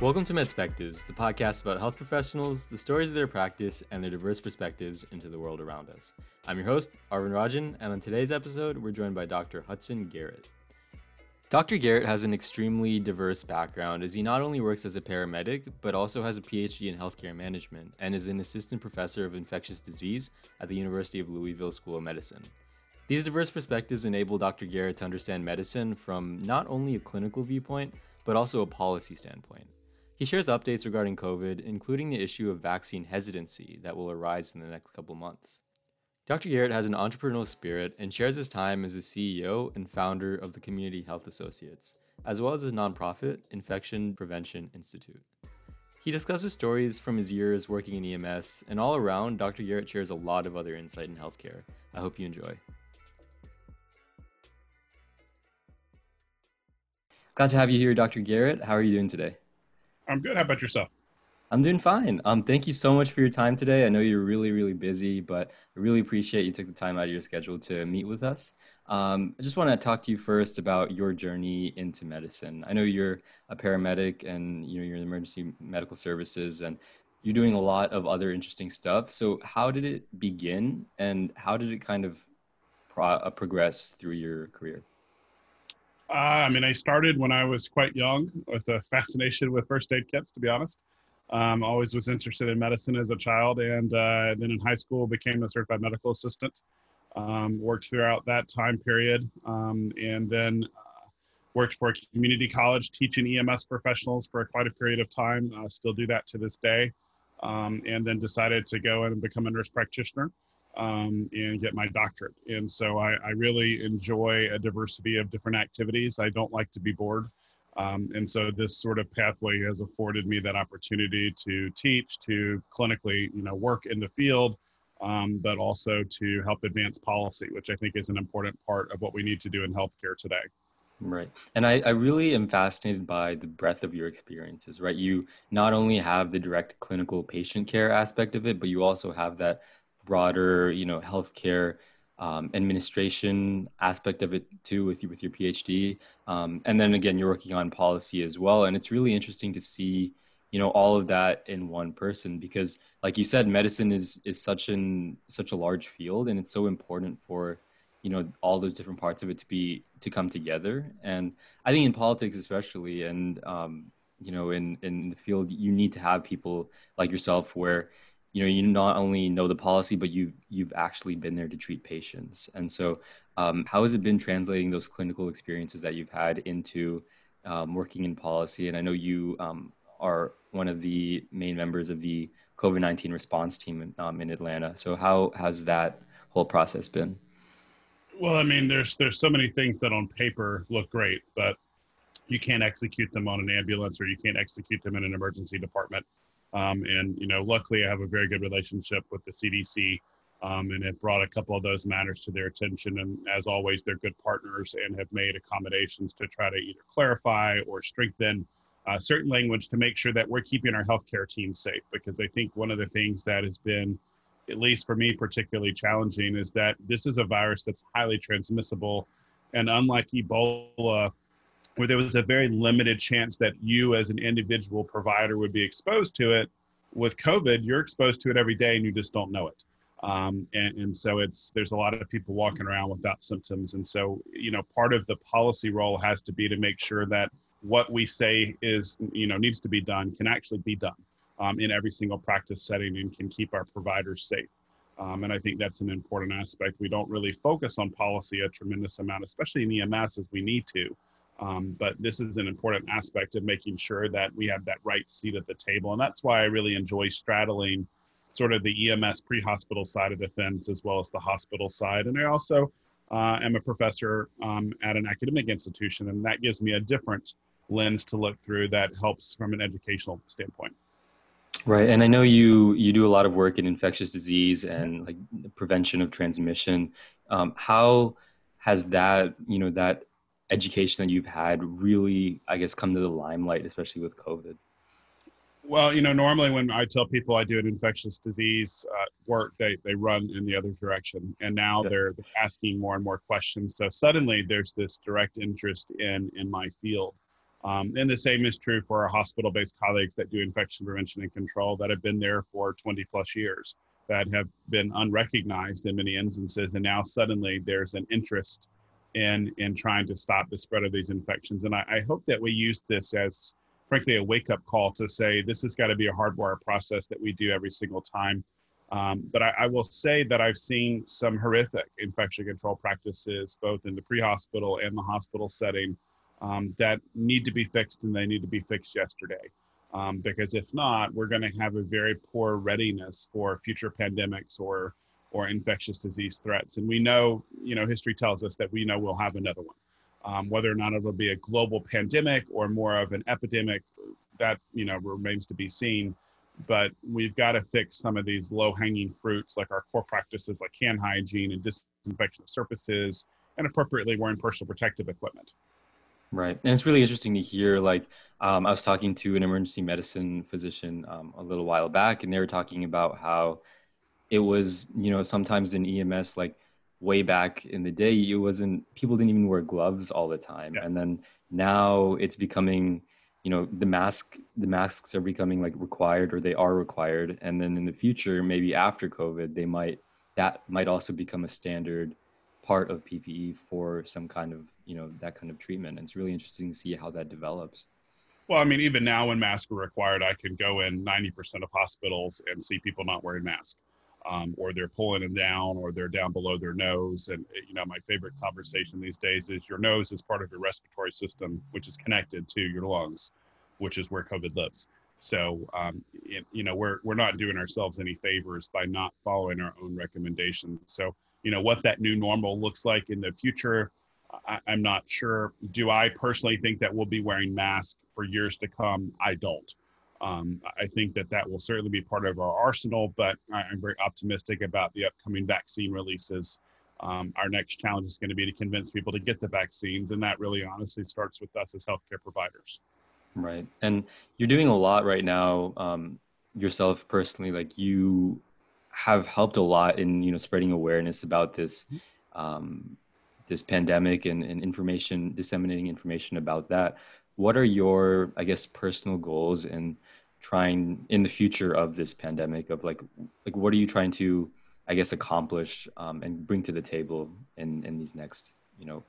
Welcome to MedSpectives, the podcast about health professionals, the stories of their practice, and their diverse perspectives into the world around us. I'm your host, Arvin Rajan, and on today's episode, we're joined by Dr. Hudson Garrett. Dr. Garrett has an extremely diverse background as he not only works as a paramedic, but also has a PhD in healthcare management and is an assistant professor of infectious disease at the University of Louisville School of Medicine. These diverse perspectives enable Dr. Garrett to understand medicine from not only a clinical viewpoint, but also a policy standpoint. He shares updates regarding COVID, including the issue of vaccine hesitancy that will arise in the next couple months. Dr. Garrett has an entrepreneurial spirit and shares his time as the CEO and founder of the Community Health Associates, as well as his nonprofit, Infection Prevention Institute. He discusses stories from his years working in EMS, and all around, Dr. Garrett shares a lot of other insight in healthcare. I hope you enjoy. Glad to have you here, Dr. Garrett. How are you doing today? I'm good. How about yourself? I'm doing fine. Um, thank you so much for your time today. I know you're really, really busy, but I really appreciate you took the time out of your schedule to meet with us. Um, I just want to talk to you first about your journey into medicine. I know you're a paramedic and you know you're in emergency medical services, and you're doing a lot of other interesting stuff. So, how did it begin, and how did it kind of pro- uh, progress through your career? Uh, I mean, I started when I was quite young with a fascination with first aid kits, to be honest. Um, always was interested in medicine as a child, and uh, then in high school became a certified medical assistant. Um, worked throughout that time period, um, and then uh, worked for a community college teaching EMS professionals for quite a period of time. Uh, still do that to this day, um, and then decided to go and become a nurse practitioner um, and get my doctorate. And so I, I, really enjoy a diversity of different activities. I don't like to be bored. Um, and so this sort of pathway has afforded me that opportunity to teach, to clinically, you know, work in the field, um, but also to help advance policy, which I think is an important part of what we need to do in healthcare today. Right. And I, I really am fascinated by the breadth of your experiences, right? You not only have the direct clinical patient care aspect of it, but you also have that broader, you know, healthcare um, administration aspect of it too with you with your PhD. Um, and then again, you're working on policy as well. And it's really interesting to see, you know, all of that in one person because, like you said, medicine is is such an such a large field, and it's so important for you know all those different parts of it to be to come together. And I think in politics, especially, and um, you know, in in the field, you need to have people like yourself where you know you not only know the policy but you've you've actually been there to treat patients. And so um, how has it been translating those clinical experiences that you've had into um, working in policy? And i know you um, are one of the main members of the covid-19 response team in, um, in atlanta. So how has that whole process been? Well i mean there's there's so many things that on paper look great but you can't execute them on an ambulance or you can't execute them in an emergency department um, and you know, luckily, I have a very good relationship with the CDC, um, and have brought a couple of those matters to their attention. And as always, they're good partners and have made accommodations to try to either clarify or strengthen uh, certain language to make sure that we're keeping our healthcare team safe. Because I think one of the things that has been, at least for me, particularly challenging is that this is a virus that's highly transmissible, and unlike Ebola where there was a very limited chance that you as an individual provider would be exposed to it with covid you're exposed to it every day and you just don't know it um, and, and so it's there's a lot of people walking around without symptoms and so you know part of the policy role has to be to make sure that what we say is you know needs to be done can actually be done um, in every single practice setting and can keep our providers safe um, and I think that's an important aspect. We don't really focus on policy a tremendous amount, especially in EMS, as we need to. Um, but this is an important aspect of making sure that we have that right seat at the table. And that's why I really enjoy straddling sort of the EMS pre hospital side of the fence as well as the hospital side. And I also uh, am a professor um, at an academic institution, and that gives me a different lens to look through that helps from an educational standpoint. Right, and I know you you do a lot of work in infectious disease and like prevention of transmission. Um, how has that you know that education that you've had really, I guess, come to the limelight, especially with COVID? Well, you know, normally when I tell people I do an infectious disease uh, work, they, they run in the other direction. And now yeah. they're asking more and more questions. So suddenly there's this direct interest in, in my field. Um, and the same is true for our hospital based colleagues that do infection prevention and control that have been there for 20 plus years, that have been unrecognized in many instances. And now suddenly there's an interest in, in trying to stop the spread of these infections. And I, I hope that we use this as, frankly, a wake up call to say this has got to be a hardwire process that we do every single time. Um, but I, I, will say that I've seen some horrific infection control practices, both in the pre hospital and the hospital setting, um, that need to be fixed and they need to be fixed yesterday. Um, because if not, we're going to have a very poor readiness for future pandemics or or infectious disease threats. And we know, you know, history tells us that we know we'll have another one. Um, whether or not it'll be a global pandemic or more of an epidemic, that you know remains to be seen. But we've got to fix some of these low-hanging fruits, like our core practices, like hand hygiene and disinfection of surfaces, and appropriately wearing personal protective equipment. Right. And it's really interesting to hear. Like, um, I was talking to an emergency medicine physician um, a little while back, and they were talking about how it was, you know, sometimes in EMS, like way back in the day, it wasn't, people didn't even wear gloves all the time. Yeah. And then now it's becoming, you know, the mask, the masks are becoming like required or they are required. And then in the future, maybe after COVID, they might, that might also become a standard part of PPE for some kind of, you know, that kind of treatment. And it's really interesting to see how that develops. Well, I mean, even now when masks are required, I can go in 90% of hospitals and see people not wearing masks. Um, or they're pulling them down, or they're down below their nose. And you know, my favorite conversation these days is your nose is part of your respiratory system, which is connected to your lungs, which is where COVID lives. So, um, you know, we're we're not doing ourselves any favors by not following our own recommendations. So, you know what that new normal looks like in the future I, am not sure do i personally think that we'll be wearing masks for years to come i don't um, i think that that will certainly be part of our arsenal but I, am very optimistic about the upcoming vaccine releases. Um, our next challenge is going to be to convince people to get the vaccines and that really honestly starts with us as healthcare providers. Right. And you're doing a lot right now um, yourself personally like you have helped a lot in you know spreading awareness about this mm-hmm. um, this pandemic and, and information disseminating information about that what are your i guess personal goals in trying in the future of this pandemic of like like what are you trying to i guess accomplish um, and bring to the table in in these next you know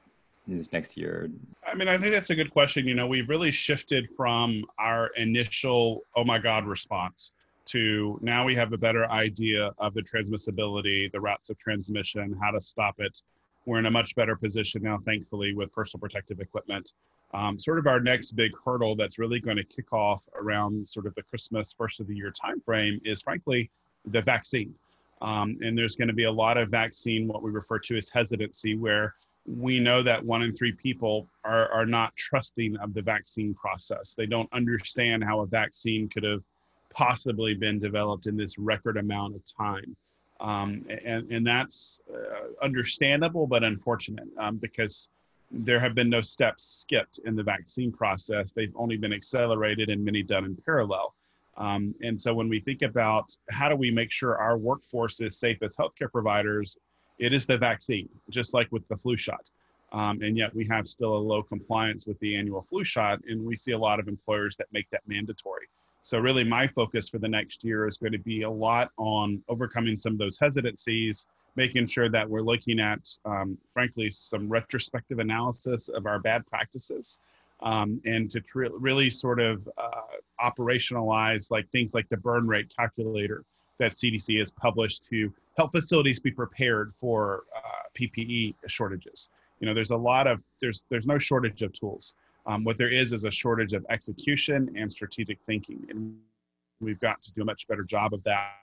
in this next year i mean i think that's a good question you know we've really shifted from our initial oh my god response to now we have a better idea of the transmissibility, the routes of transmission, how to stop it. We're in a much better position now, thankfully, with personal protective equipment. Um, sort of our next big hurdle that's really going to kick off around sort of the Christmas first of the year timeframe is, frankly, the vaccine. Um, and there's going to be a lot of vaccine, what we refer to as hesitancy, where we know that one in three people are, are not trusting of the vaccine process. They don't understand how a vaccine could have possibly been developed in this record amount of time. Um, and, and that's uh, understandable, but unfortunate um, because there have been no steps skipped in the vaccine process. They've only been accelerated and many done in parallel. Um, and so when we think about how do we make sure our workforce is safe as healthcare providers, it is the vaccine, just like with the flu shot. Um, and yet we have still a low compliance with the annual flu shot, and we see a lot of employers that make that mandatory. So really my focus for the next year is going to be a lot on overcoming some of those hesitancies, making sure that we're looking at, um, frankly, some retrospective analysis of our bad practices. Um, and to tr- really sort of uh, operationalize like things like the burn rate calculator that CDC has published to help facilities be prepared for uh, PPE shortages. You know, there's a lot of there's there's no shortage of tools. Um, what there is is a shortage of execution and strategic thinking, and we've got to do a much better job of that.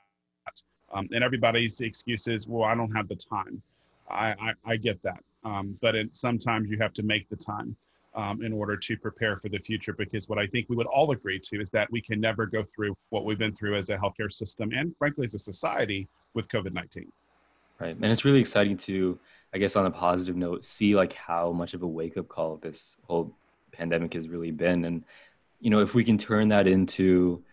Um, and everybody's excuse is, well, I don't have the time. I, I, I get that, um, but it, sometimes you have to make the time um, in order to prepare for the future. Because what I think we would all agree to is that we can never go through what we've been through as a healthcare system, and frankly as a society with COVID nineteen. Right, and it's really exciting to, I guess, on a positive note, see like how much of a wake up call this whole pandemic has really been and you know if we can turn that into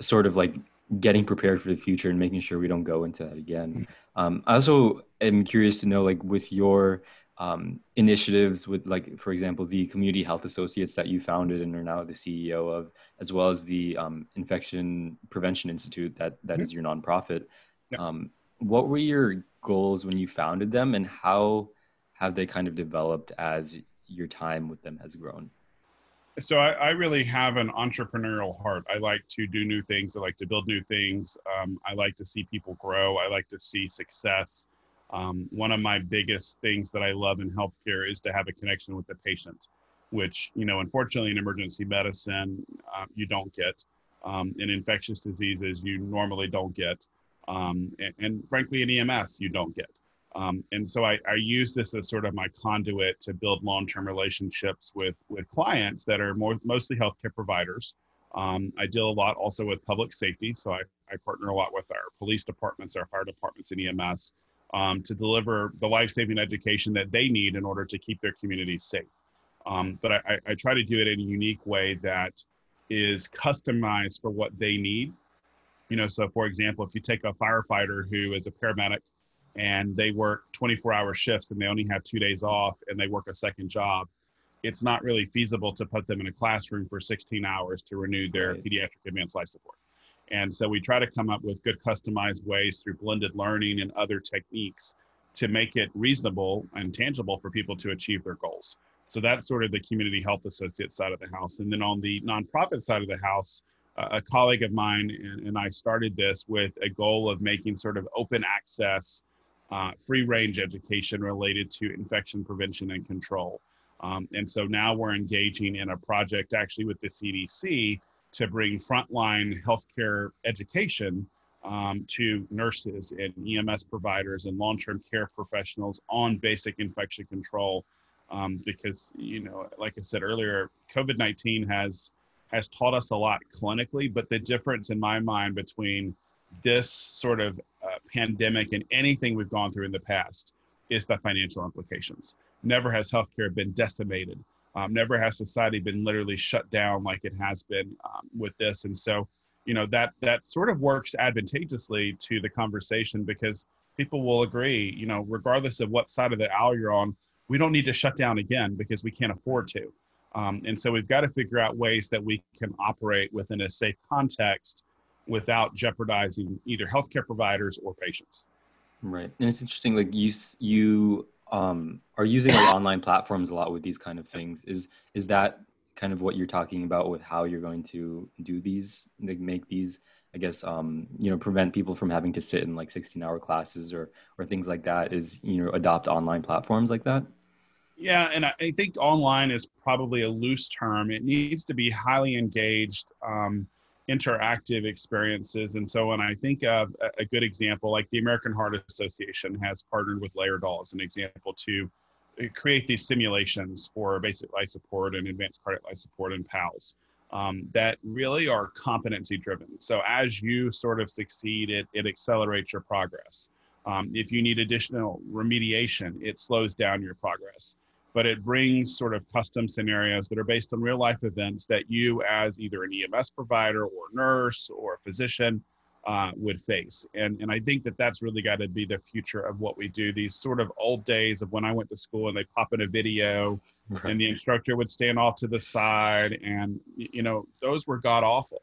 sort of like getting prepared for the future and making sure we don't go into that again um, i also am curious to know like with your um, initiatives with like for example the community health associates that you founded and are now the ceo of as well as the um, infection prevention institute that that mm-hmm. is your nonprofit yeah. um, what were your goals when you founded them and how have they kind of developed as your time with them has grown so I, I, really have an entrepreneurial heart. I like to do new things. I like to build new things. Um, I like to see people grow. I like to see success. Um, one of my biggest things that I love in healthcare is to have a connection with the patient, which you know, unfortunately, in emergency medicine, uh, you don't get. Um, in infectious diseases, you normally don't get, um, and, and, frankly, in EMS, you don't get. Um, and so I, I, use this as sort of my conduit to build long-term relationships with with clients that are more mostly healthcare providers. Um, I deal a lot also with public safety, so I, I partner a lot with our police departments, our fire departments, and EMS um, to deliver the life-saving education that they need in order to keep their communities safe. Um, but I, I try to do it in a unique way that is customized for what they need. You know, so for example, if you take a firefighter who is a paramedic and they work 24 hour shifts and they only have two days off and they work a second job, it's not really feasible to put them in a classroom for 16 hours to renew their right. pediatric advanced life support. And so we try to come up with good customized ways through blended learning and other techniques to make it reasonable and tangible for people to achieve their goals. So that's sort of the community health associate side of the house. And then on the nonprofit side of the house, uh, a colleague of mine and, and, I started this with a goal of making sort of open access, uh, free range education related to infection prevention and control. Um, and so now we're engaging in a project actually with the CDC to bring frontline healthcare education um, to nurses and EMS providers and long-term care professionals on basic infection control. Um, because you know, like I said earlier, COVID-19 has has taught us a lot clinically, but the difference in my mind between this sort of uh, pandemic and anything we've gone through in the past is the financial implications. Never has healthcare been decimated um, never has society been literally shut down like it has been um, with this. And so, you know, that that sort of works advantageously to the conversation because people will agree, you know, regardless of what side of the aisle you're on, we don't need to shut down again because we can't afford to. Um, and so we've got to figure out ways that we can operate within a safe context without jeopardizing either healthcare providers or patients. Right. And it's interesting, like you, you um, are using like online platforms a lot with these kind of things. Is is that kind of what you're talking about with how you're going to do these, like make these, I guess, um, you know, prevent people from having to sit in like 16 hour classes or or things like that? Is you know adopt online platforms like that? Yeah, and I think online is probably a loose term. It needs to be highly engaged. Um, interactive experiences. And so when I think of a good example, like the American Heart Association has partnered with Laerdal as an example to uh, create these simulations for basic life support and advanced cardiac life support and PALS um, that really are competency driven. So as you sort of succeed, it, it accelerates your progress. Um, if you need additional remediation, it slows down your progress but it brings sort of custom scenarios that are based on real life events that you, as either an EMS provider or nurse or physician, uh, would face. And, and I think that that's really got to be the future of what we do. These sort of old days of when I went to school and they pop in a video and the instructor would stand off to the side and, you know, those were god awful.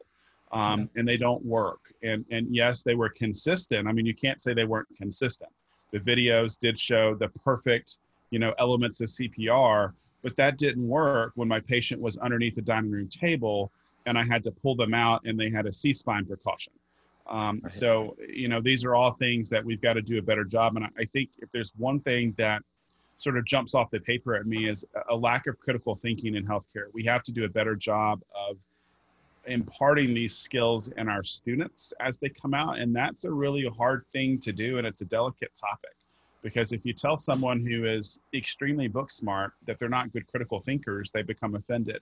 Um, yeah. And they don't work. And, and yes, they were consistent. I mean, you can't say they weren't consistent. The videos did show the perfect you know, elements of CPR, but that didn't work when my patient was underneath the dining room table and I had to pull them out and they had a C-spine precaution. Um, right. So, you know, these are all things that we've got to do a better job. And I think if there's one thing that sort of jumps off the paper at me is a lack of critical thinking in healthcare. We have to do a better job of imparting these skills in our students as they come out. And that's a really hard thing to do. And it's a delicate topic. Because if you tell someone who is extremely book smart that they're not good critical thinkers, they become offended.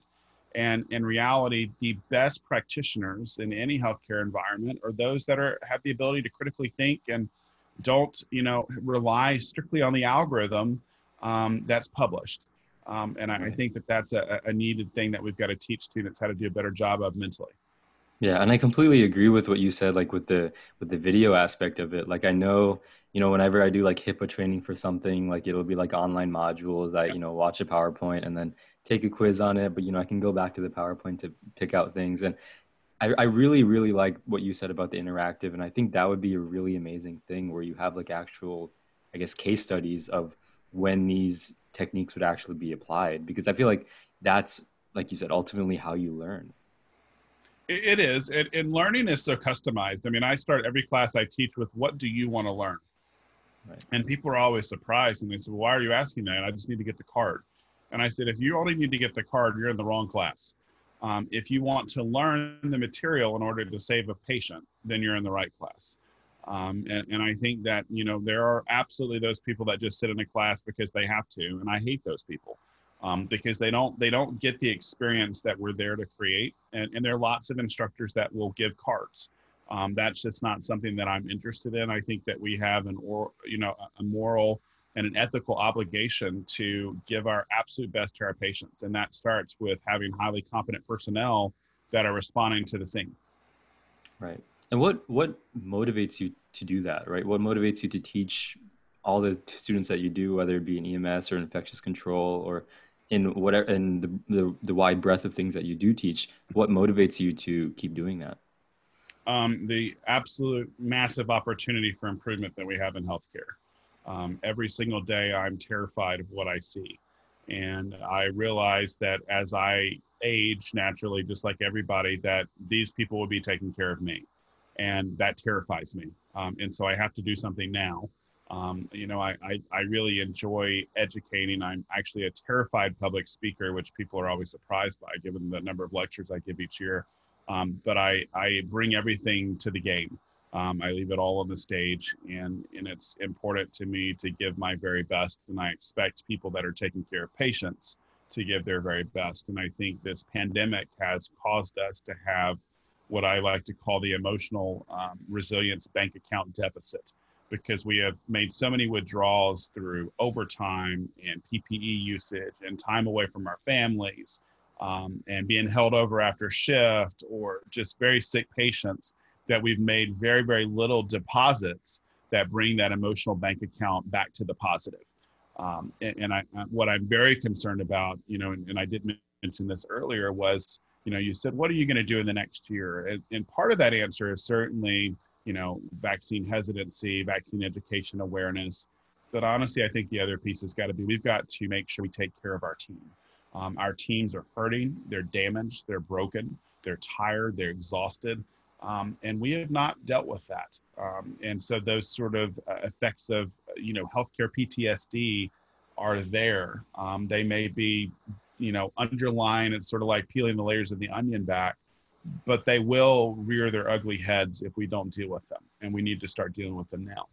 And in reality, the best practitioners in any healthcare environment are those that are have the ability to critically think and don't, you know, rely strictly on the algorithm um, that's published. Um, and I, I, think that that's a, a needed thing that we've got to teach students how to do a better job of mentally. Yeah, and I completely agree with what you said, like with the with the video aspect of it. Like I know, you know, whenever I do like HIPAA training for something, like it'll be like online modules. I, you know, watch a PowerPoint and then take a quiz on it. But you know, I can go back to the PowerPoint to pick out things. And I, I really, really like what you said about the interactive. And I think that would be a really amazing thing where you have like actual, I guess, case studies of when these techniques would actually be applied. Because I feel like that's, like you said, ultimately how you learn. It is, it, and learning is so customized. I mean, I start every class I teach with, "What do you want to learn?" Right. And people are always surprised, and they say, well, "Why are you asking that?" I just need to get the card. And I said, if you only need to get the card, you're in the wrong class. Um, if you want to learn the material in order to save a patient, then you're in the right class. Um, and, and I think that you know there are absolutely those people that just sit in a class because they have to, and I hate those people um, because they don't they don't get the experience that we're there to create. And, and there are lots of instructors that will give cards. Um, that's just not something that I'm interested in. I think that we have an or you know a moral and an ethical obligation to give our absolute best to our patients, and that starts with having highly competent personnel that are responding to the scene. Right. And what what motivates you to do that? Right. What motivates you to teach all the students that you do, whether it be in EMS or infectious control or in whatever in the, the, the wide breadth of things that you do teach what motivates you to keep doing that? Um, the absolute massive opportunity for improvement that we have in healthcare. Um, every single day i'm terrified of what i see. And i realize that as i age naturally just like everybody that these people will be taking care of me. And that terrifies me. Um, and so i have to do something now um, you know, I, I, I, really enjoy educating. I'm actually a terrified public speaker, which people are always surprised by given the number of lectures I give each year. Um, but I, I bring everything to the game. Um, I leave it all on the stage, and, and it's important to me to give my very best. And I expect people that are taking care of patients to give their very best. And I think this pandemic has caused us to have what I like to call the emotional um, resilience bank account deficit because we have made so many withdrawals through overtime and PPE usage and time away from our families um, and being held over after shift or just very sick patients that we've made very, very little deposits that bring that emotional bank account back to the positive. Um, and, and I, what I'm very concerned about, you know, and, and I did mention this earlier was, you know, you said, what are you going to do in the next year? And, and part of that answer is certainly you know, vaccine hesitancy, vaccine education awareness. But honestly, I think the other piece has got to be we've got to make sure we take care of our team. Um, our teams are hurting, they're damaged, they're broken, they're tired, they're exhausted. Um, and we have not dealt with that. Um, and so those sort of uh, effects of, you know, healthcare PTSD are there. Um, they may be, you know, underlying, it's sort of like peeling the layers of the onion back but they will rear their ugly heads if we don't deal with them and we need to start dealing with them now.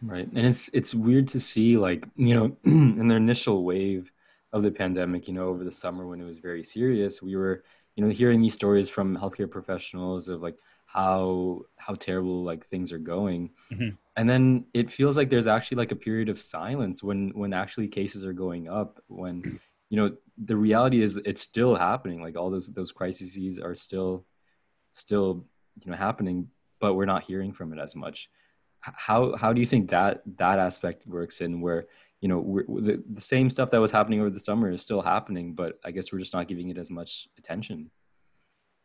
Right and it's it's weird to see like you know in the initial wave of the pandemic you know over the summer when it was very serious we were you know hearing these stories from healthcare professionals of like how how terrible like things are going. Mm-hmm. and then it feels like there's actually like a period of silence when when actually cases are going up when you know the reality is it's still happening. Like all those those crises are still still you know happening but we're not hearing from it as much. How how do you think that that aspect works in where you know the, the same stuff that was happening over the summer is still happening but i guess we're just not giving it as much attention?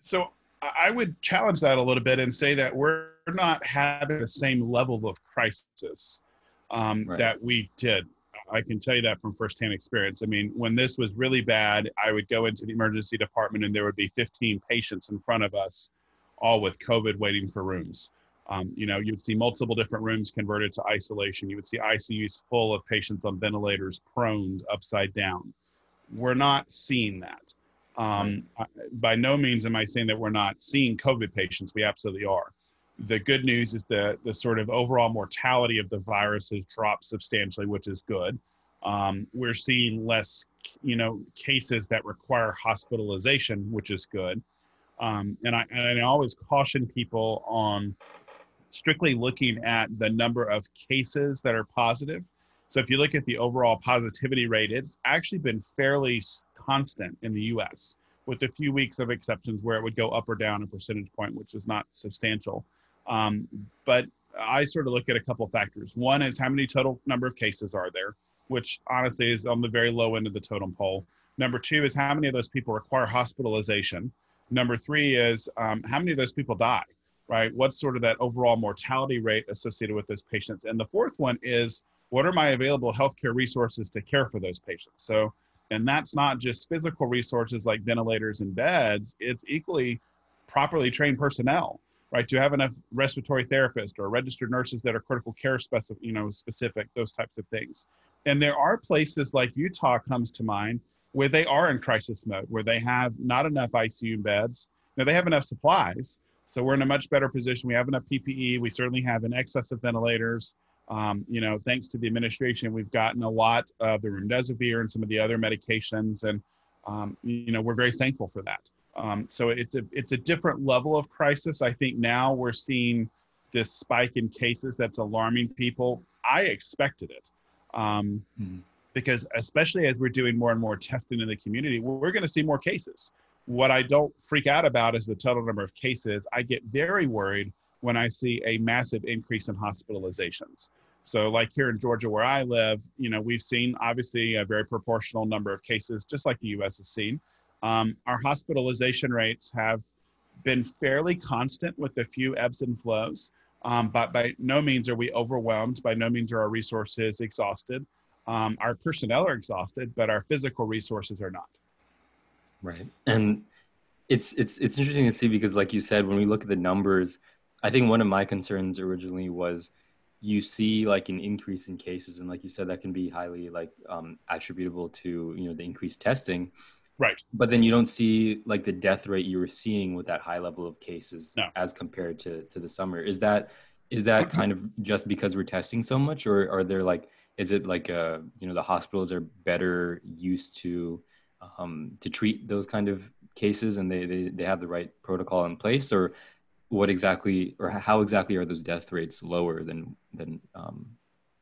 So i would challenge that a little bit and say that we're not having the same level of crisis um, right. that we did I can tell you that from firsthand experience. I mean, when this was really bad, I would go into the emergency department and there would be 15 patients in front of us, all with COVID waiting for rooms. Um, you know, you'd see multiple different rooms converted to isolation. You would see ICUs full of patients on ventilators, prone, upside down. We're not seeing that. Um, I, by no means am I saying that we're not seeing COVID patients. We absolutely are the good news is that the sort of overall mortality of the virus has dropped substantially, which is good. Um, we're seeing less, you know, cases that require hospitalization, which is good. Um, and, I, and I always caution people on strictly looking at the number of cases that are positive. So if you look at the overall positivity rate, it's actually been fairly constant in the U.S. with a few weeks of exceptions where it would go up or down a percentage point, which is not substantial. Um, but I sort of look at a couple of factors. One is how many total number of cases are there, which honestly is on the very low end of the totem pole. Number two is how many of those people require hospitalization. Number three is um, how many of those people die, right? What's sort of that overall mortality rate associated with those patients? And the fourth one is what are my available healthcare resources to care for those patients? So, and that's not just physical resources like ventilators and beds, it's equally properly trained personnel right? Do you have enough respiratory therapists or registered nurses that are critical care specific, you know, specific, those types of things. And there are places like Utah comes to mind where they are in crisis mode, where they have not enough ICU beds. Now they have enough supplies, so we're in a much better position. We have enough PPE. We certainly have an excess of ventilators. Um, you know, thanks to the administration, we've gotten a lot of the remdesivir and some of the other medications, and um, you know, we're very thankful for that. Um, so it's a it's a different level of crisis. I think now we're seeing this spike in cases that's alarming people. I expected it um, mm-hmm. because especially as we're doing more and more testing in the community, we're going to see more cases. What I don't freak out about is the total number of cases. I get very worried when I see a massive increase in hospitalizations. So, like here in Georgia, where I live, you know, we've seen obviously a very proportional number of cases, just like the U.S. has seen. Um, our hospitalization rates have been fairly constant with a few ebbs and flows, um, but by no means are we overwhelmed. By no means are our resources exhausted. Um, our personnel are exhausted, but our physical resources are not. Right, and it's it's it's interesting to see because, like you said, when we look at the numbers, I think one of my concerns originally was you see like an increase in cases, and like you said, that can be highly like um, attributable to you know the increased testing Right. But then you don't see like the death rate you were seeing with that high level of cases no. as compared to to the summer. Is that is that kind of just because we're testing so much or are there like is it like uh you know the hospitals are better used to um to treat those kind of cases and they they, they have the right protocol in place or what exactly or how exactly are those death rates lower than than um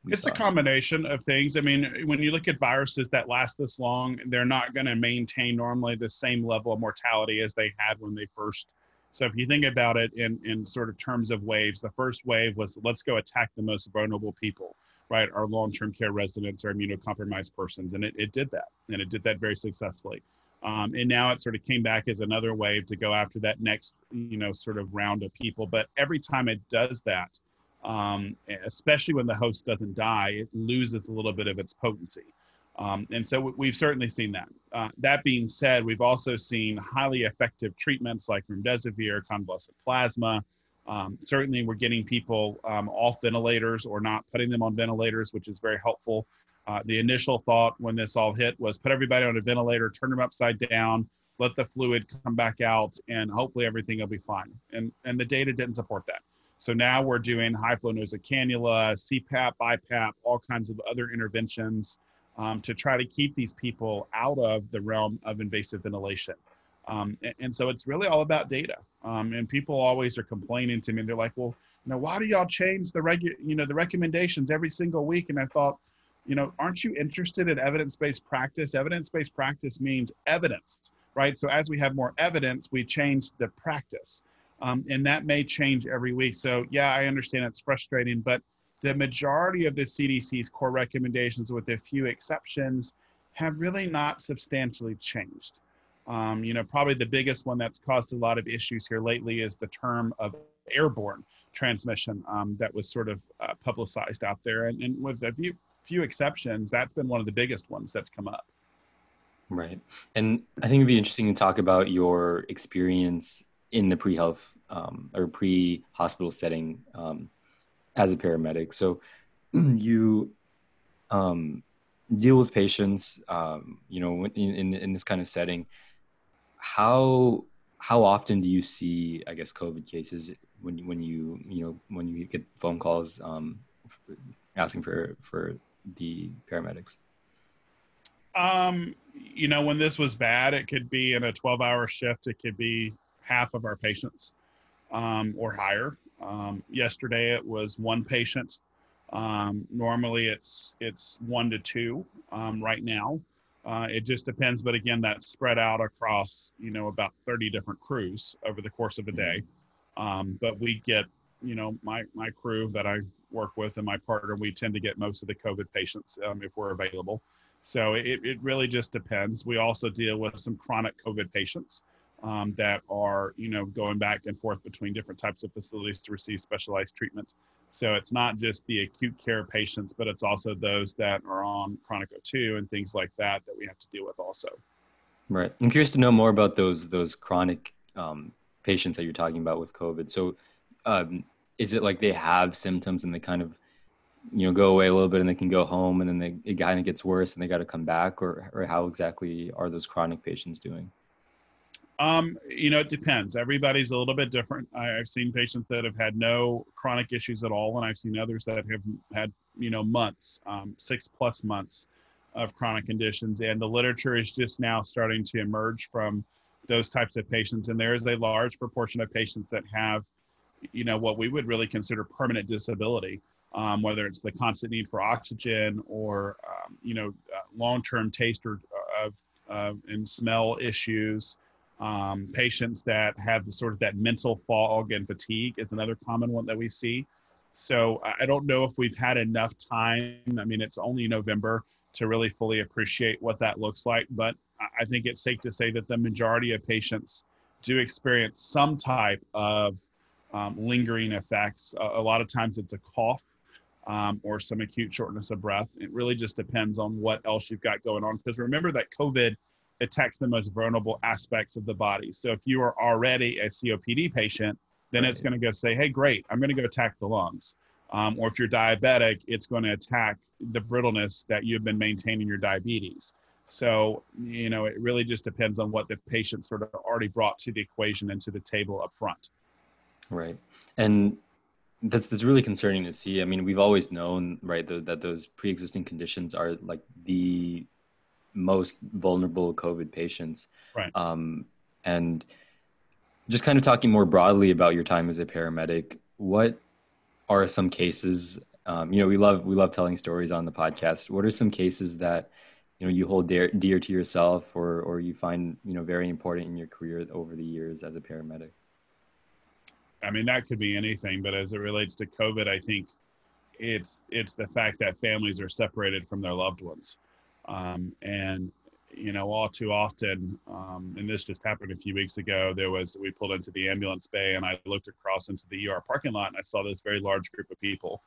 it's a combination of things. I mean, when you look at viruses that last this long, they're not going to maintain normally the same level of mortality as they had when they first. So if you think about it in, in sort of terms of waves, the first wave was let's go attack the most vulnerable people, right? Our long-term care residents, our immunocompromised persons, and it, it did that, and it did that very successfully. Um, and now it sort of came back as another wave to go after that next, you know, sort of round of people. But every time it does that, um, especially when the host doesn't die, it loses a little bit of its potency. Um, and so we've certainly seen that. Uh, that being said, we've also seen highly effective treatments like remdesivir, convalescent plasma. Um, certainly, we're getting people um, off ventilators or not putting them on ventilators, which is very helpful. Uh, the initial thought when this all hit was put everybody on a ventilator, turn them upside down, let the fluid come back out, and hopefully everything will be fine. And and the data didn't support that. So now we're doing high flow nasal cannula, CPAP, BiPAP, all kinds of other interventions um, to try to keep these people out of the realm of invasive ventilation. Um, and, and, so it's really all about data. Um, and people always are complaining to me. They're like, well, you know, why do y'all change the regu- you know, the recommendations every single week? And I thought, you know, aren't you interested in evidence-based practice? Evidence-based practice means evidence, right? So as we have more evidence, we change the practice. Um, and that may change every week. So, yeah, I understand it's frustrating, but the majority of the CDC's core recommendations, with a few exceptions, have really not substantially changed. Um, you know, probably the biggest one that's caused a lot of issues here lately is the term of airborne transmission um, that was sort of uh, publicized out there. And, and with a few, few exceptions, that's been one of the biggest ones that's come up. Right. And I think it'd be interesting to talk about your experience in the pre-health um, or pre-hospital setting um, as a paramedic. So you um, deal with patients, um, you know, in, in, in this kind of setting. How how often do you see, I guess, COVID cases when you, when you you know when you get phone calls um, asking for for the paramedics? Um, you know, when this was bad, it could be in a 12 hour shift. It could be half of our patients um, or higher. Um, yesterday it was one patient. Um, normally it's it's one to two um, right now. Uh, it just depends, but again, that's spread out across you know about 30 different crews over the course of a day. Um, but we get you know my my crew that I work with and my partner, we tend to get most of the COVID patients um, if we're available. So it, it really just depends. We also deal with some chronic COVID patients um, that are, you know, going back and forth between different types of facilities to receive specialized treatment. So it's not just the acute care patients, but it's also those that are on chronic O2 and things like that that we have to deal with also. Right. I'm curious to know more about those those chronic um, patients that you're talking about with COVID. So, um, is it like they have symptoms and they kind of you know go away a little bit and they can go home and then they, it kind of gets worse and they got to come back or, or how exactly are those chronic patients doing um, you know it depends. Everybody's a little bit different. I, have seen patients that have had no chronic issues at all and i've seen others that have had you know months um, six plus months of chronic conditions. And the literature is just now starting to emerge from those types of patients. And there is a large proportion of patients that have you know what we would really consider permanent disability um, whether it's the constant need for oxygen or um, you know uh, long-term taste or uh, of uh, and smell issues. Um, patients that have sort of that mental fog and fatigue is another common one that we see. So I don't know if we've had enough time. I mean, it's only November to really fully appreciate what that looks like, but I think it's safe to say that the majority of patients do experience some type of um, lingering effects. A, a, lot of times it's a cough um, or some acute shortness of breath. It really just depends on what else you've got going on. Because remember that COVID attacks the most vulnerable aspects of the body. So if you are already a COPD patient, then right. it's going to go say, hey, great, I'm going to go attack the lungs. Um, or if you're diabetic, it's going to attack the brittleness that you've been maintaining your diabetes. So, you know, it really just depends on what the patient sort of already brought to the equation and to the table up front. Right. And that's that's really concerning to see. I mean, we've always known, right, that those pre-existing conditions are like the most vulnerable COVID patients. Right. Um, and just kind of talking more broadly about your time as a paramedic, what are some cases? Um, you know, we love we love telling stories on the podcast. What are some cases that you know you hold dear, dear to yourself, or or you find you know very important in your career over the years as a paramedic? I mean, that could be anything, but as it relates to COVID, I think it's it's the fact that families are separated from their loved ones, um, and you know, all too often, um, and this just happened a few weeks ago. There was we pulled into the ambulance bay, and I looked across into the ER parking lot, and I saw this very large group of people,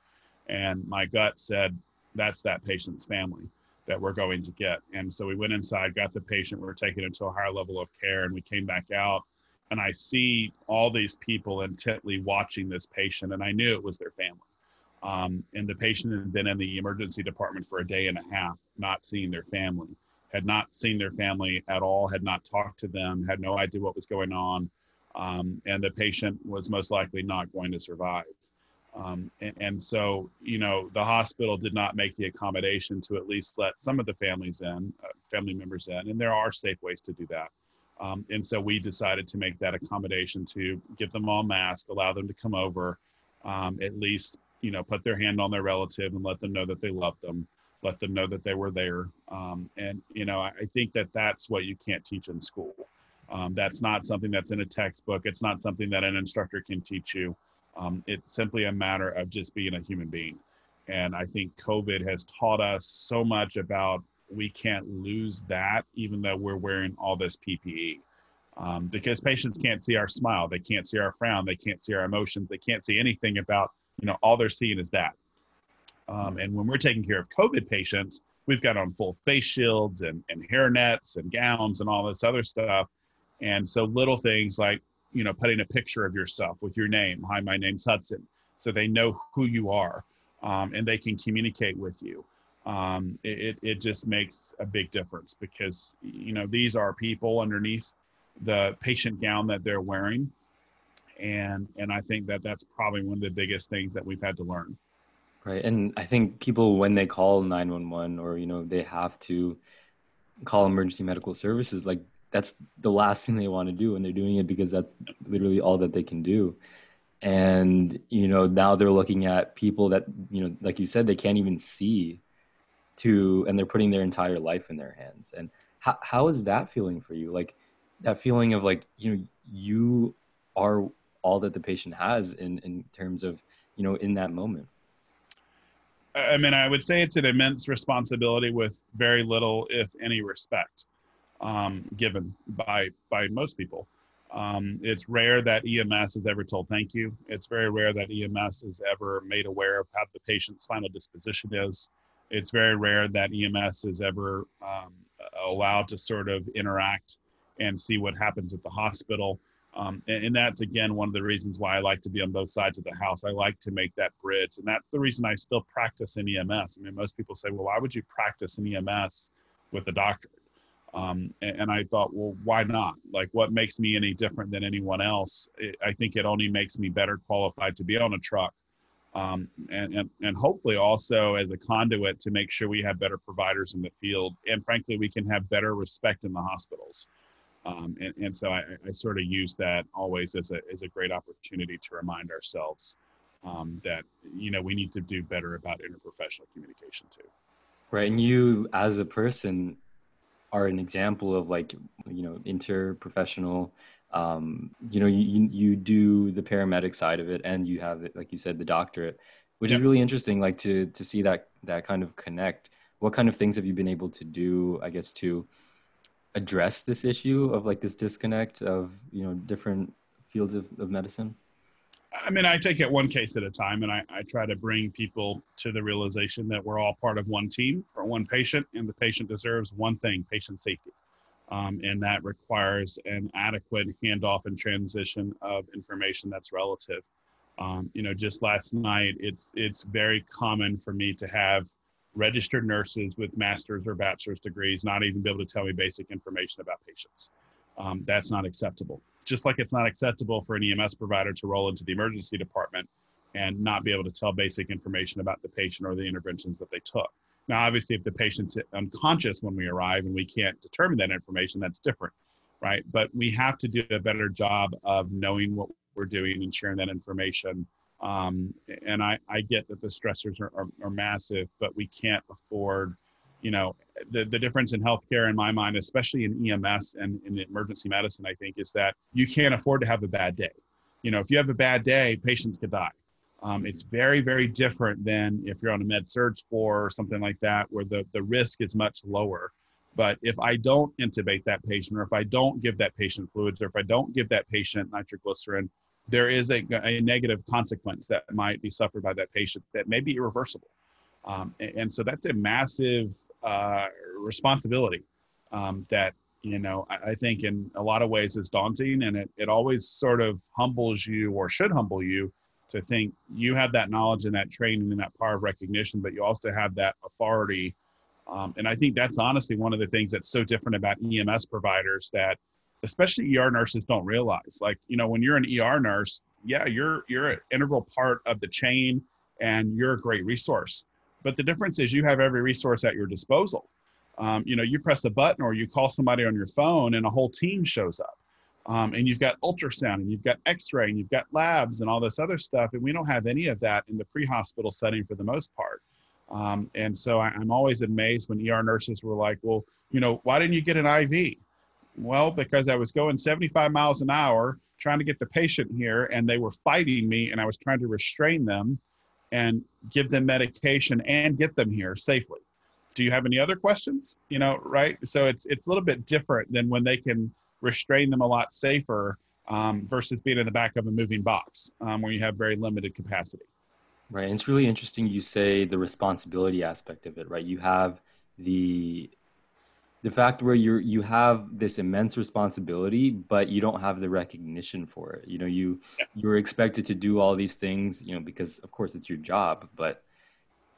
and my gut said, "That's that patient's family." that we're going to get. And so we went inside, got the patient, we were taking into a higher level of care, and we came back out and I see all these people intently watching this patient, and I knew it was their family. Um, and the patient had been in the emergency department for a day and a half, not seeing their family, had not seen their family at all, had not talked to them, had no idea what was going on, um, and the patient was most likely not going to survive. Um, and, and, so, you know, the hospital did not make the accommodation to at least let some of the families in, uh, family members in, and there are safe ways to do that. Um, and so we decided to make that accommodation to give them all masks, allow them to come over, um, at least, you know, put their hand on their relative and let them know that they love them, let them know that they were there. Um, and, you know, I think that that's what you can't teach in school. Um, that's not something that's in a textbook. It's not something that an instructor can teach you. Um, it's simply a matter of just being a human being. And I think COVID has taught us so much about we can't lose that even though we're wearing all this PPE. Um, because patients can't see our smile, they can't see our frown, they can't see our emotions, they can't see anything about, you know, all they're seeing is that. Um, and when we're taking care of COVID patients, we've got on full face shields and, and hair nets and gowns and all this other stuff. And so little things like, you know, putting a picture of yourself with your name. Hi, my name's Hudson. So they know who you are um, and they can communicate with you um, it, it just makes a big difference because you know these are people underneath the patient gown that they're wearing and and i think that that's probably one of the biggest things that we've had to learn. Right and i think people when they call 911 or you know they have to call emergency medical services like that's the last thing they want to do and they're doing it because that's literally all that they can do. And you know now they're looking at people that you know like you said they can't even see to and they're putting their entire life in their hands. And how, how is that feeling for you? Like that feeling of like you know you are all that the patient has in in terms of you know in that moment i mean i would say it's an immense responsibility with very little if any respect um, given by by most people um, it's rare that EMS is ever told thank you. It's very rare that EMS is ever made aware of how the patient's final disposition is. It's very rare that EMS is ever um, allowed to sort of interact and see what happens at the hospital. Um, and, and, that's again one of the reasons why I like to be on both sides of the house. I like to make that bridge, and that's the reason I still practice in EMS. I mean, most people say, "Well, why would you practice in EMS with a doctor?" Um, and, and, I thought, well, why not? Like, what makes me any different than anyone else? It, I think it only makes me better qualified to be on a truck, um, and, and and hopefully also as a conduit to make sure we have better providers in the field, and frankly, we can have better respect in the hospitals. Um, and, and so I, I, sort of use that always as a as a great opportunity to remind ourselves um, that you know we need to do better about interprofessional communication too. Right, and you as a person are an example of like you know interprofessional um, you know you, you do the paramedic side of it and you have like you said the doctorate which is really interesting like to to see that that kind of connect what kind of things have you been able to do i guess to address this issue of like this disconnect of you know different fields of, of medicine I mean, I take it one case at a time, and I, I try to bring people to the realization that we're all part of one team for one patient, and the patient deserves one thing patient safety. Um, and that requires an adequate handoff and transition of information that's relative. Um, you know, just last night, it's it's very common for me to have registered nurses with master's or bachelor's degrees not even be able to tell me basic information about patients. Um, that's not acceptable just like it's not acceptable for an EMS provider to roll into the emergency department and not be able to tell basic information about the patient or the interventions that they took. Now, obviously, if the patient's unconscious when we arrive and we can't determine that information, that's different, right? But we have to do a better job of knowing what we're doing and sharing that information. Um, and I, I get that the stressors are, are, are massive, but we can't afford you know, the, the difference in healthcare in my mind, especially in EMS and in emergency medicine, I think, is that you can't afford to have a bad day. You know, if you have a bad day, patients could die. Um, it's very, very different than if you're on a med surg floor or something like that, where the, the risk is much lower. But if I don't intubate that patient, or if I don't give that patient fluids, or if I don't give that patient nitroglycerin, there is a, a negative consequence that might be suffered by that patient that may be irreversible. Um, and, and, so that's a massive uh, responsibility um, that you know I, I, think in a lot of ways is daunting and it, it always sort of humbles you or should humble you to think you have that knowledge and that training and that power of recognition but you also have that authority um, and i think that's honestly one of the things that's so different about ems providers that especially er nurses don't realize like you know when you're an er nurse yeah you're you're an integral part of the chain and you're a great resource but the difference is you have every resource at your disposal. Um, you know, you press a button or you call somebody on your phone and a whole team shows up. Um, and you've got ultrasound and you've got x-ray and you've got labs and all this other stuff. And we don't have any of that in the pre-hospital setting for the most part. Um, and so I, I'm always amazed when ER nurses were like, well, you know, why didn't you get an IV? Well, because I was going 75 miles an hour trying to get the patient here and they were fighting me and I was trying to restrain them and give them medication and get them here safely. Do you have any other questions? You know, right? So it's it's a little bit different than when they can restrain them a lot safer um, versus being in the back of a moving box um, where you have very limited capacity. Right. And it's really interesting you say the responsibility aspect of it, right? You have the the fact where you you have this immense responsibility but you don't have the recognition for it you know you yeah. you're expected to do all these things you know because of course it's your job but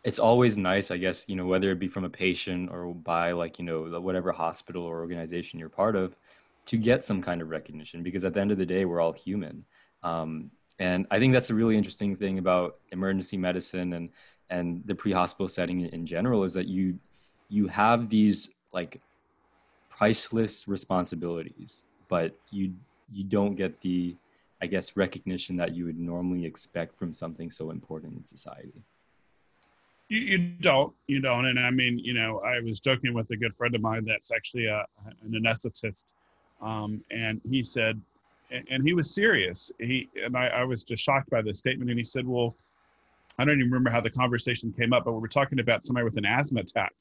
it's always nice i guess you know whether it be from a patient or by like you know whatever hospital or organization you're part of to get some kind of recognition because at the end of the day we're all human um, and i think that's a really interesting thing about emergency medicine and and the pre-hospital setting in general is that you you have these like priceless responsibilities, but you you don't get the I guess recognition that you would normally expect from something so important in society. You, you don't, you don't. And I mean, you know, I was joking with a good friend of mine that's actually a, an anesthetist. Um, and he said, and, and he was serious. He, and I, I was just shocked by this statement. And he said, well, I don't even remember how the conversation came up, but we were talking about somebody with an asthma attack.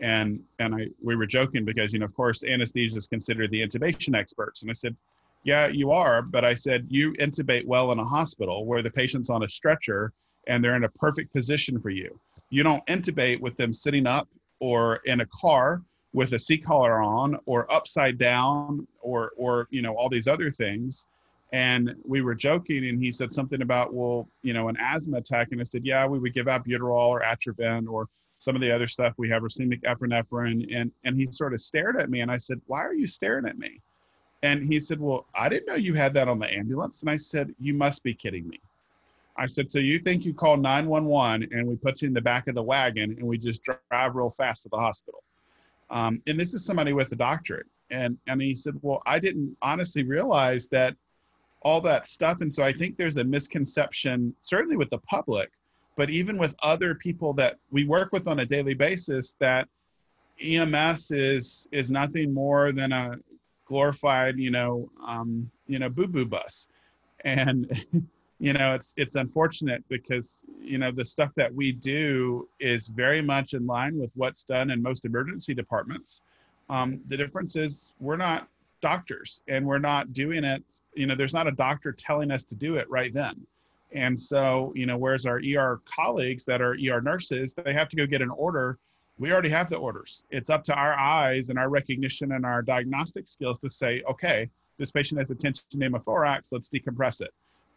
And, and I, we were joking because, you know, of course, anesthesia is considered the intubation experts. And I said, yeah, you are. But I said, you intubate well in a hospital where the patient's on a stretcher and they're in a perfect position for you. You don't intubate with them sitting up or in a car with a C-collar on or upside down or or you know all these other things and we were joking and he said something about well you know an asthma attack and i said yeah we would give albuterol or atropine or some of the other stuff we have racemic epinephrine and and he sort of stared at me and i said why are you staring at me and he said well i didn't know you had that on the ambulance and i said you must be kidding me I said, so you think you call 911 and we put you in the back of the wagon and we just drive real fast to the hospital? Um, and this is somebody with a doctorate. And, and he said, well, I didn't honestly realize that all that stuff. And so I think there's a misconception, certainly with the public, but even with other people that we work with on a daily basis, that EMS is is nothing more than a glorified, you know, um, you know, boo boo bus, and you know it's it's unfortunate because you know the stuff that we do is very much in line with what's done in most emergency departments. Um, the difference is we're not doctors and we're not doing it you know there's not a doctor telling us to do it right then and so you know whereas our er colleagues that are er nurses they have to go get an order we already have the orders it's up to our eyes and our recognition and our diagnostic skills to say okay this patient has a tension pneumothorax let's decompress it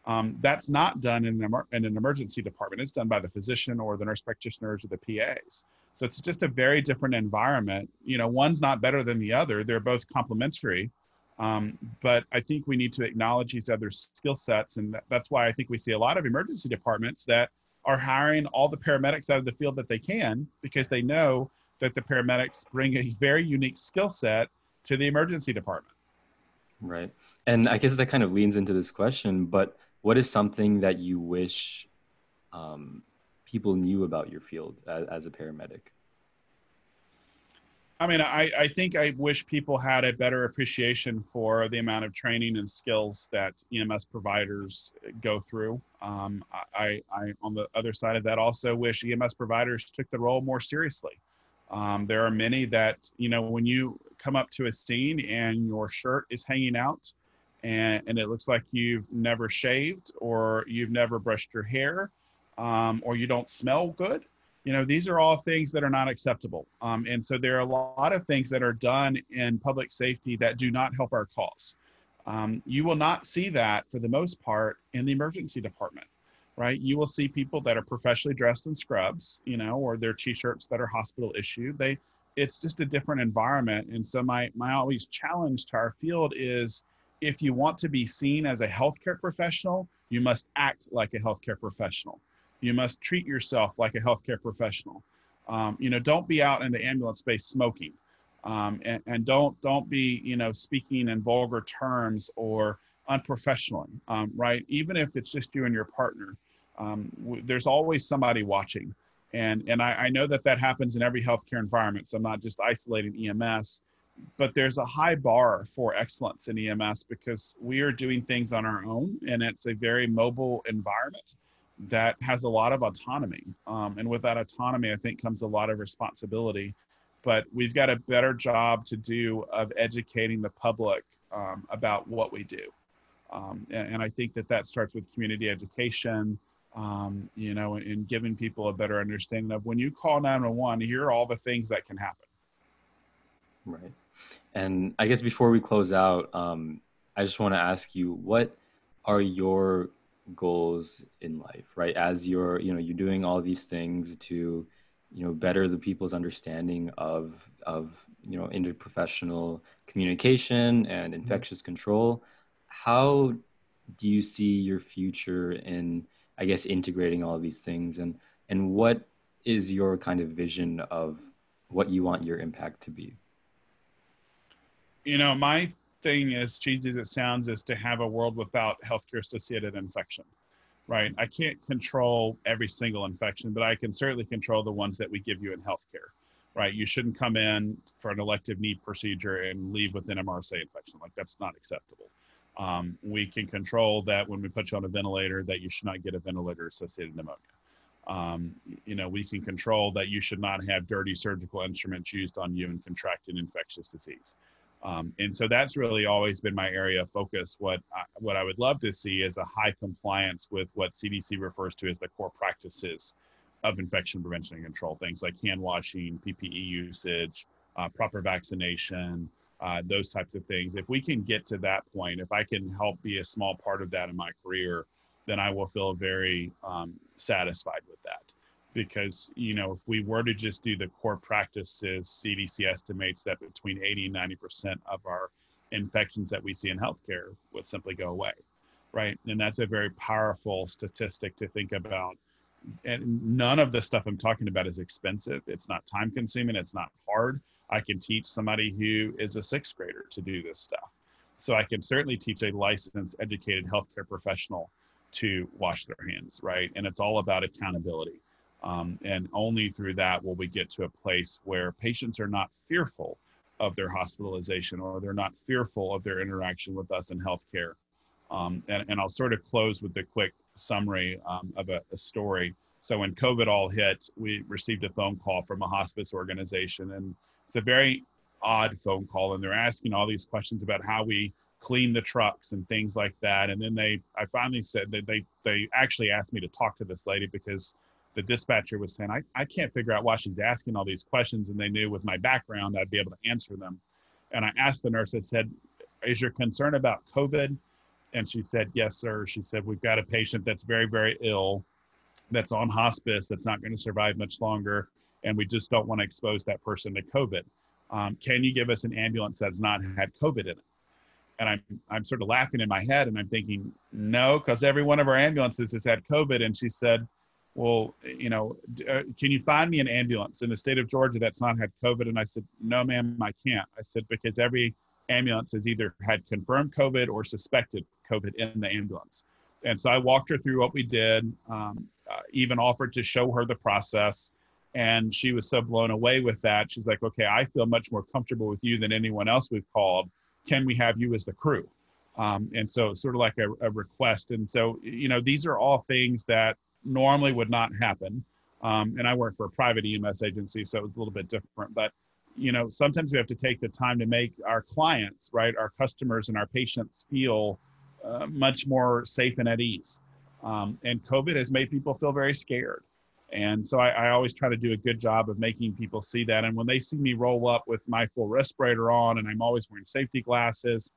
um, that's not done in in an emergency department. It's done by the physician or the nurse practitioners or the PAs. So it's just a very different environment. You know, one's not better than the other. They're both complementary. Um, but I think we need to acknowledge these other skill sets. And that's why I think we see a lot of emergency departments that are hiring all the paramedics out of the field that they can because they know that the paramedics bring a very unique skill set to the emergency department. Right. And I guess that kind of leans into this question, but what is something that you wish um, people knew about your field as, as, a paramedic? I mean, I, I think I wish people had a better appreciation for the amount of training and skills that EMS providers go through. Um, I, I, on the other side of that, also wish EMS providers took the role more seriously. Um, there are many that, you know, when you come up to a scene and your shirt is hanging out, and, and it looks like you've never shaved or you've never brushed your hair um, or you don't smell good you know these are all things that are not acceptable. Um, and so there are a lot of things that are done in public safety that do not help our cause. Um, you will not see that for the most part in the emergency department right? You will see people that are professionally dressed in scrubs you know or their t-shirts that are hospital issued they it's just a different environment. And so my my always challenge to our field is if you want to be seen as a healthcare professional, you must act like a healthcare professional. You must treat yourself like a healthcare professional. Um, you know, don't be out in the ambulance space smoking, um, and, and, don't don't be you know speaking in vulgar terms or unprofessionally, um, right? Even if it's just you and your partner, um, w- there's always somebody watching, and and I, I know that that happens in every healthcare environment. So I'm not just isolating EMS but there's a high bar for excellence in EMS because we are doing things on our own and it's a very mobile environment that has a lot of autonomy. Um, and with that autonomy, I think comes a lot of responsibility. But we've got a better job to do of educating the public um, about what we do. Um, and, and, I think that that starts with community education, um, you know, and, and giving people a better understanding of when you call 911, here are all the things that can happen. Right. And I guess before we close out, um, I just want to ask you what are your goals in life, right? As you're, you know, you're doing all these things to, you know, better the people's understanding of of you know interprofessional communication and mm-hmm. infectious control. How do you see your future in, I guess, integrating all these things, and and what is your kind of vision of what you want your impact to be? you know, my thing, as cheesy as it sounds, is to have a world without healthcare associated infection, right? I can't control every single infection, but I can certainly control the ones that we give you in healthcare, right? You shouldn't come in for an elective knee procedure and leave with an MRSA infection. Like that's not acceptable. Um, we can control that when we put you on a ventilator, that you should not get a ventilator associated pneumonia. Um, you know, we can control that you should not have dirty surgical instruments used on you and contract an infectious disease. Um, and so that's really always been my area of focus. What I, what I would love to see is a high compliance with what CDC refers to as the core practices of infection prevention and control. Things like hand washing, PPE usage, uh, proper vaccination, uh, those types of things. If we can get to that point, if I can help be a small part of that in my career, then I will feel very um, satisfied with that because you know if we were to just do the core practices cdc estimates that between 80 and 90 percent of our infections that we see in healthcare would simply go away right? And that's a very powerful statistic to think about. And none of the stuff i'm talking about is expensive. It's not time consuming. It's not hard. I can teach somebody who is a sixth grader to do this stuff. So i can certainly teach a licensed educated healthcare professional to wash their hands right? And it's all about accountability um, and only through that will we get to a place where patients are not fearful of their hospitalization or they're not fearful of their interaction with us in healthcare. Um, and, and I'll sort of close with a quick summary um, of a, a, story. So when COVID all hit, we received a phone call from a hospice organization, and it's a very odd phone call, and they're asking all these questions about how we clean the trucks and things like that. And then they, I finally said that they they actually asked me to talk to this lady because the dispatcher was saying, I, I can't figure out why she's asking all these questions. And they knew with my background, I'd be able to answer them. And I asked the nurse, I said, Is your concern about COVID? And she said, Yes, sir. She said, We've got a patient that's very, very ill, that's on hospice, that's not going to survive much longer. And we just don't want to expose that person to COVID. Um, can you give us an ambulance that's not had COVID in it? And I'm, I'm sort of laughing in my head and I'm thinking, no, because every one of our ambulances has had COVID. And she said, well, you know, uh, can you find me an ambulance in the state of Georgia that's not had COVID? And I said, no, ma'am, I can't. I said, because every ambulance has either had confirmed COVID or suspected COVID in the ambulance. And so I walked her through what we did, um, uh, even offered to show her the process. And she was so blown away with that. She's like, okay, I feel much more comfortable with you than anyone else we've called. Can we have you as the crew? Um, and so, sort of like a, a request. And so, you know, these are all things that normally would not happen. Um, and I work for a private EMS agency, so it's a little bit different. But you know, sometimes we have to take the time to make our clients, right, our customers and our patients feel uh, much more safe and at ease. Um, and COVID has made people feel very scared. And so I, I, always try to do a good job of making people see that. And when they see me roll up with my full respirator on and I'm always wearing safety glasses,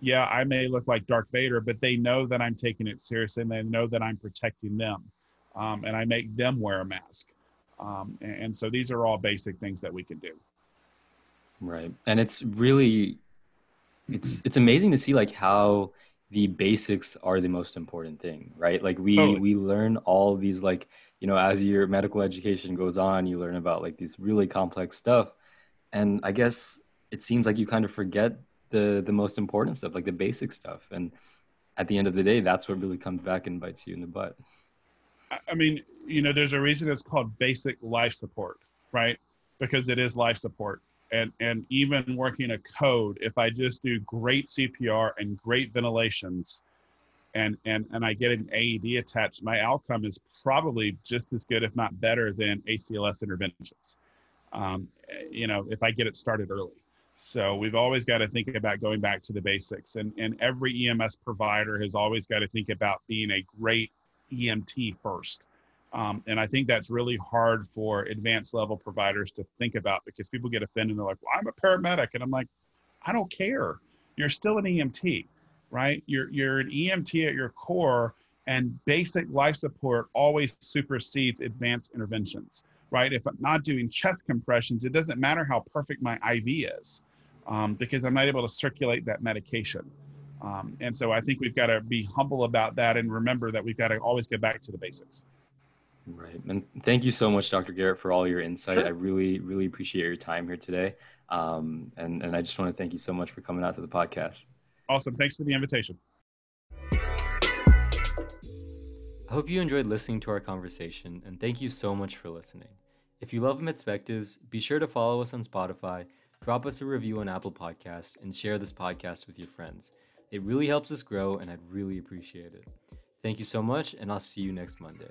yeah, I may look like Darth Vader, but they know that I'm taking it seriously and they know that I'm protecting them um, and I make them wear a mask. Um, and, and so these are all basic things that we can do. Right, and it's really, it's it's amazing to see like how the basics are the most important thing, right? Like we totally. we learn all these like you know as your medical education goes on, you learn about like these really complex stuff, and I guess it seems like you kind of forget the the most important stuff, like the basic stuff, and at the end of the day, that's what really comes back and bites you in the butt. I mean, you know, there's a reason it's called basic life support, right? Because it is life support. And and even working a code, if I just do great CPR and great ventilations, and and and I get an AED attached, my outcome is probably just as good, if not better, than ACLS interventions. Um, you know, if I get it started early. So we've always got to think about going back to the basics, and and every EMS provider has always got to think about being a great EMT first. Um, and I think that's really hard for advanced level providers to think about because people get offended. And they're like, well, I'm a paramedic. And I'm like, I don't care. You're still an EMT, right? You're, you're an EMT at your core, and basic life support always supersedes advanced interventions, right? If I'm not doing chest compressions, it doesn't matter how perfect my IV is um, because I'm not able to circulate that medication. Um, and so I think we've got to be humble about that and remember that we've got to always get back to the basics. Right. And thank you so much, Dr. Garrett, for all your insight. Sure. I really, really appreciate your time here today. Um, and, and I just want to thank you so much for coming out to the podcast. Awesome. Thanks for the invitation. I hope you enjoyed listening to our conversation, and thank you so much for listening. If you love Medspectives, be sure to follow us on Spotify, drop us a review on Apple Podcasts, and share this podcast with your friends. It really helps us grow, and I'd really appreciate it. Thank you so much, and I'll see you next Monday.